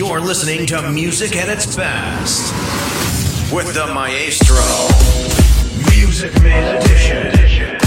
You're listening to music at its best with the Maestro. Music Man Edition.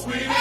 sweet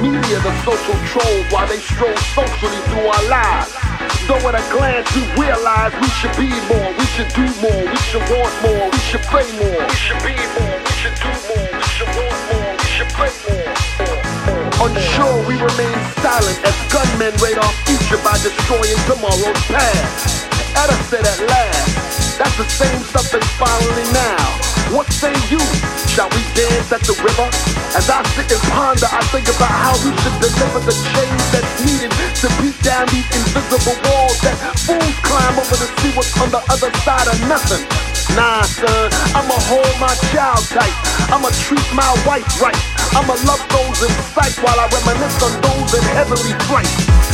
media the social trolls while they stroll socially through our lives. Though at a glance we realize we should be more, we should do more, we should want more, we should play more. We should be more, we should do more, we should want more, we should play more. Unsure, we remain silent as gunmen raid our future by destroying tomorrow's past. Said at last, that's the same stuff that's finally now. What say you? Shall we dance at the river? As I sit and ponder, I think about how we should deliver the change that's needed to beat down these invisible walls that fools climb over to see what's on the other side of nothing. Nah, son, I'ma hold my child tight. I'ma treat my wife right. I'ma love those in sight while I reminisce on those in heavenly flight.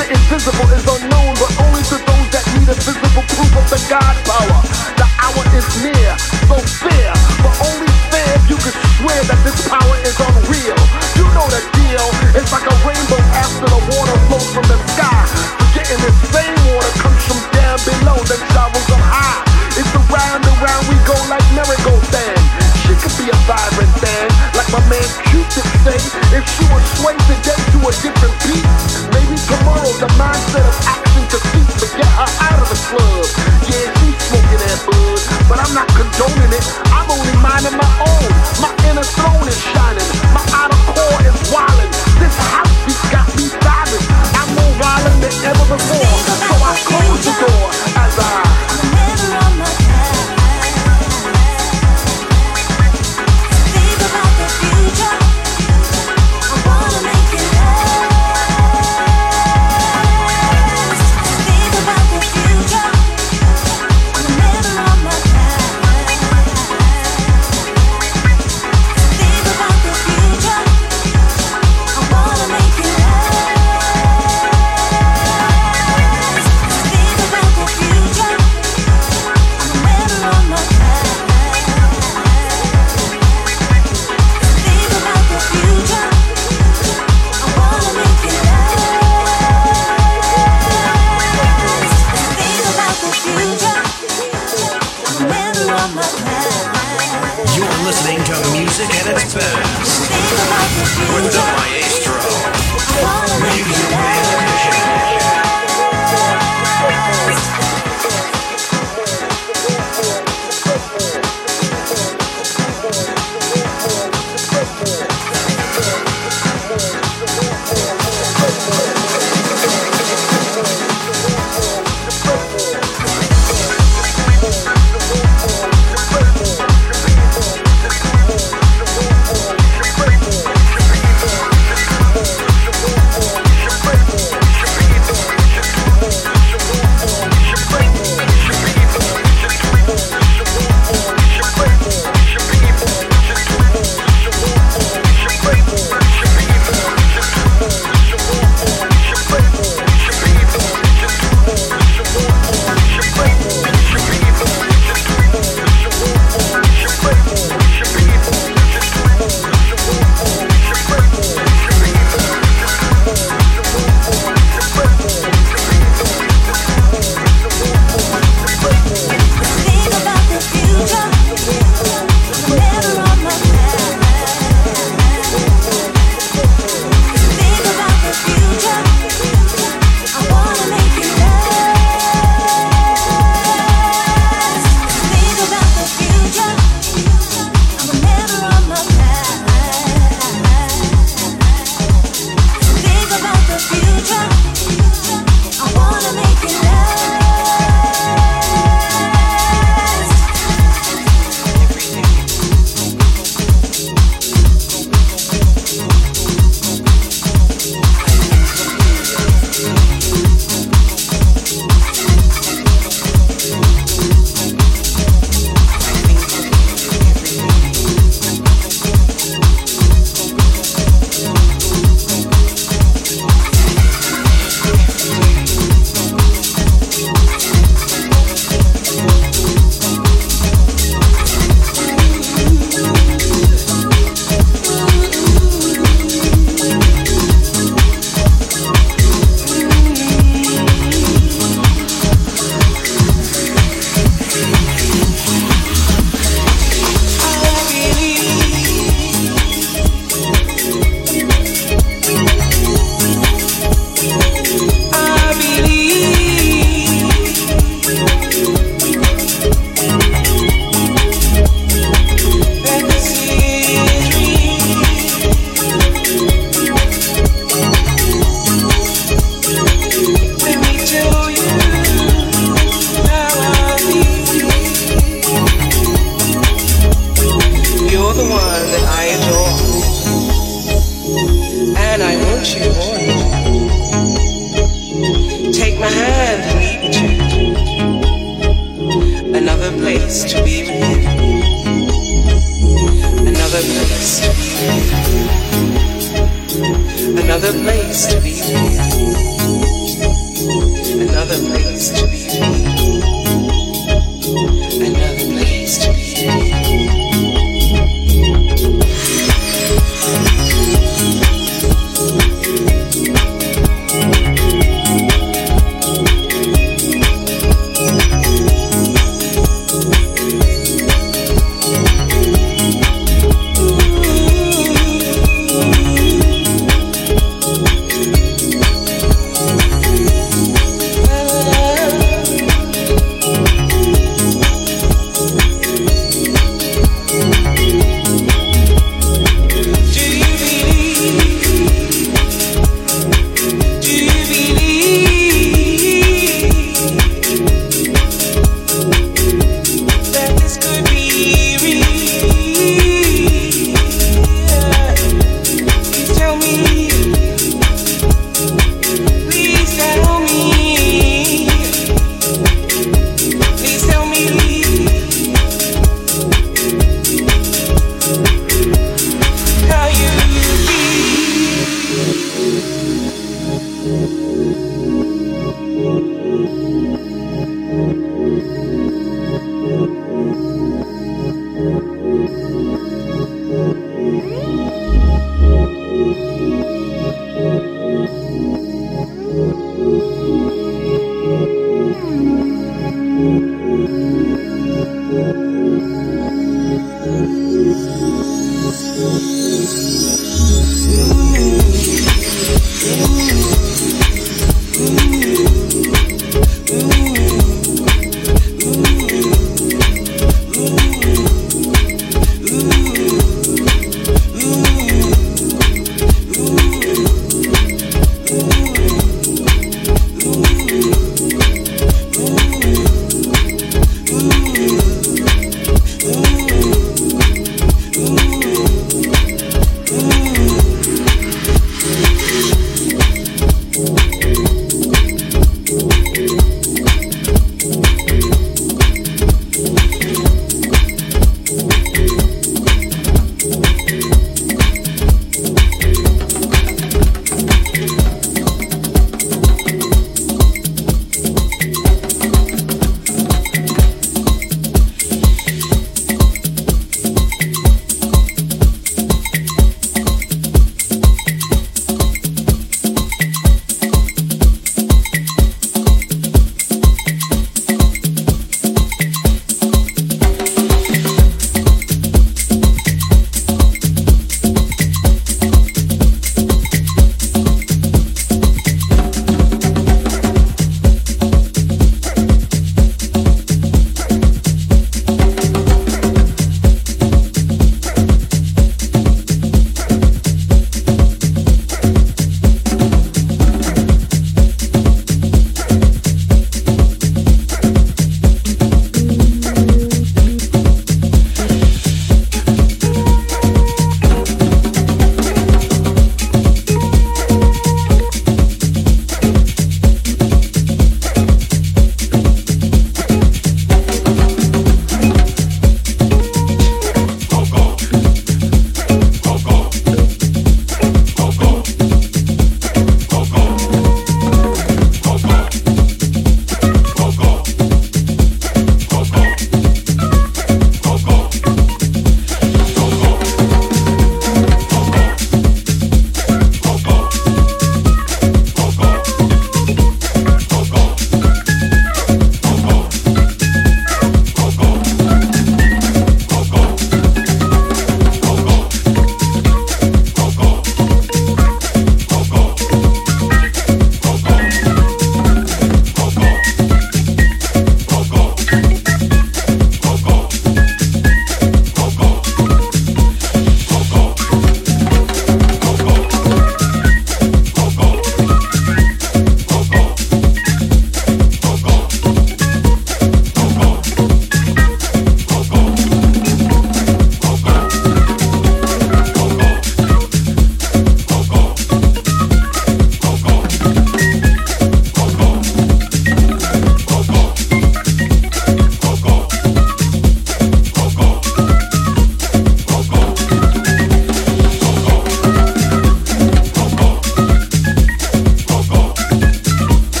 The invisible is unknown, but only to those that need a visible proof of the God power. The hour is near, so fear, but only fair if you can swear that this power is unreal. You know the deal, it's like a rainbow after the water flows from the sky. Forgetting the same water comes from down below, then travels up high. It's around and round we go like merry-go-round. She could be a vibrant thing, like my man Cupid say. If she was sway today to a different beat, maybe tomorrow the mindset of action to get her out of the club. Yeah, she's smoking that bud, but I'm not condoning it. I'm only minding my own. My inner throne is shining, my outer core is wildin'. This house beat got me vibing. I'm more violent than ever before, so I close the door as I.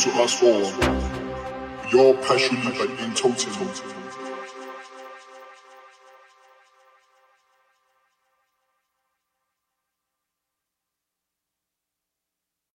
to us all. All partially but in total.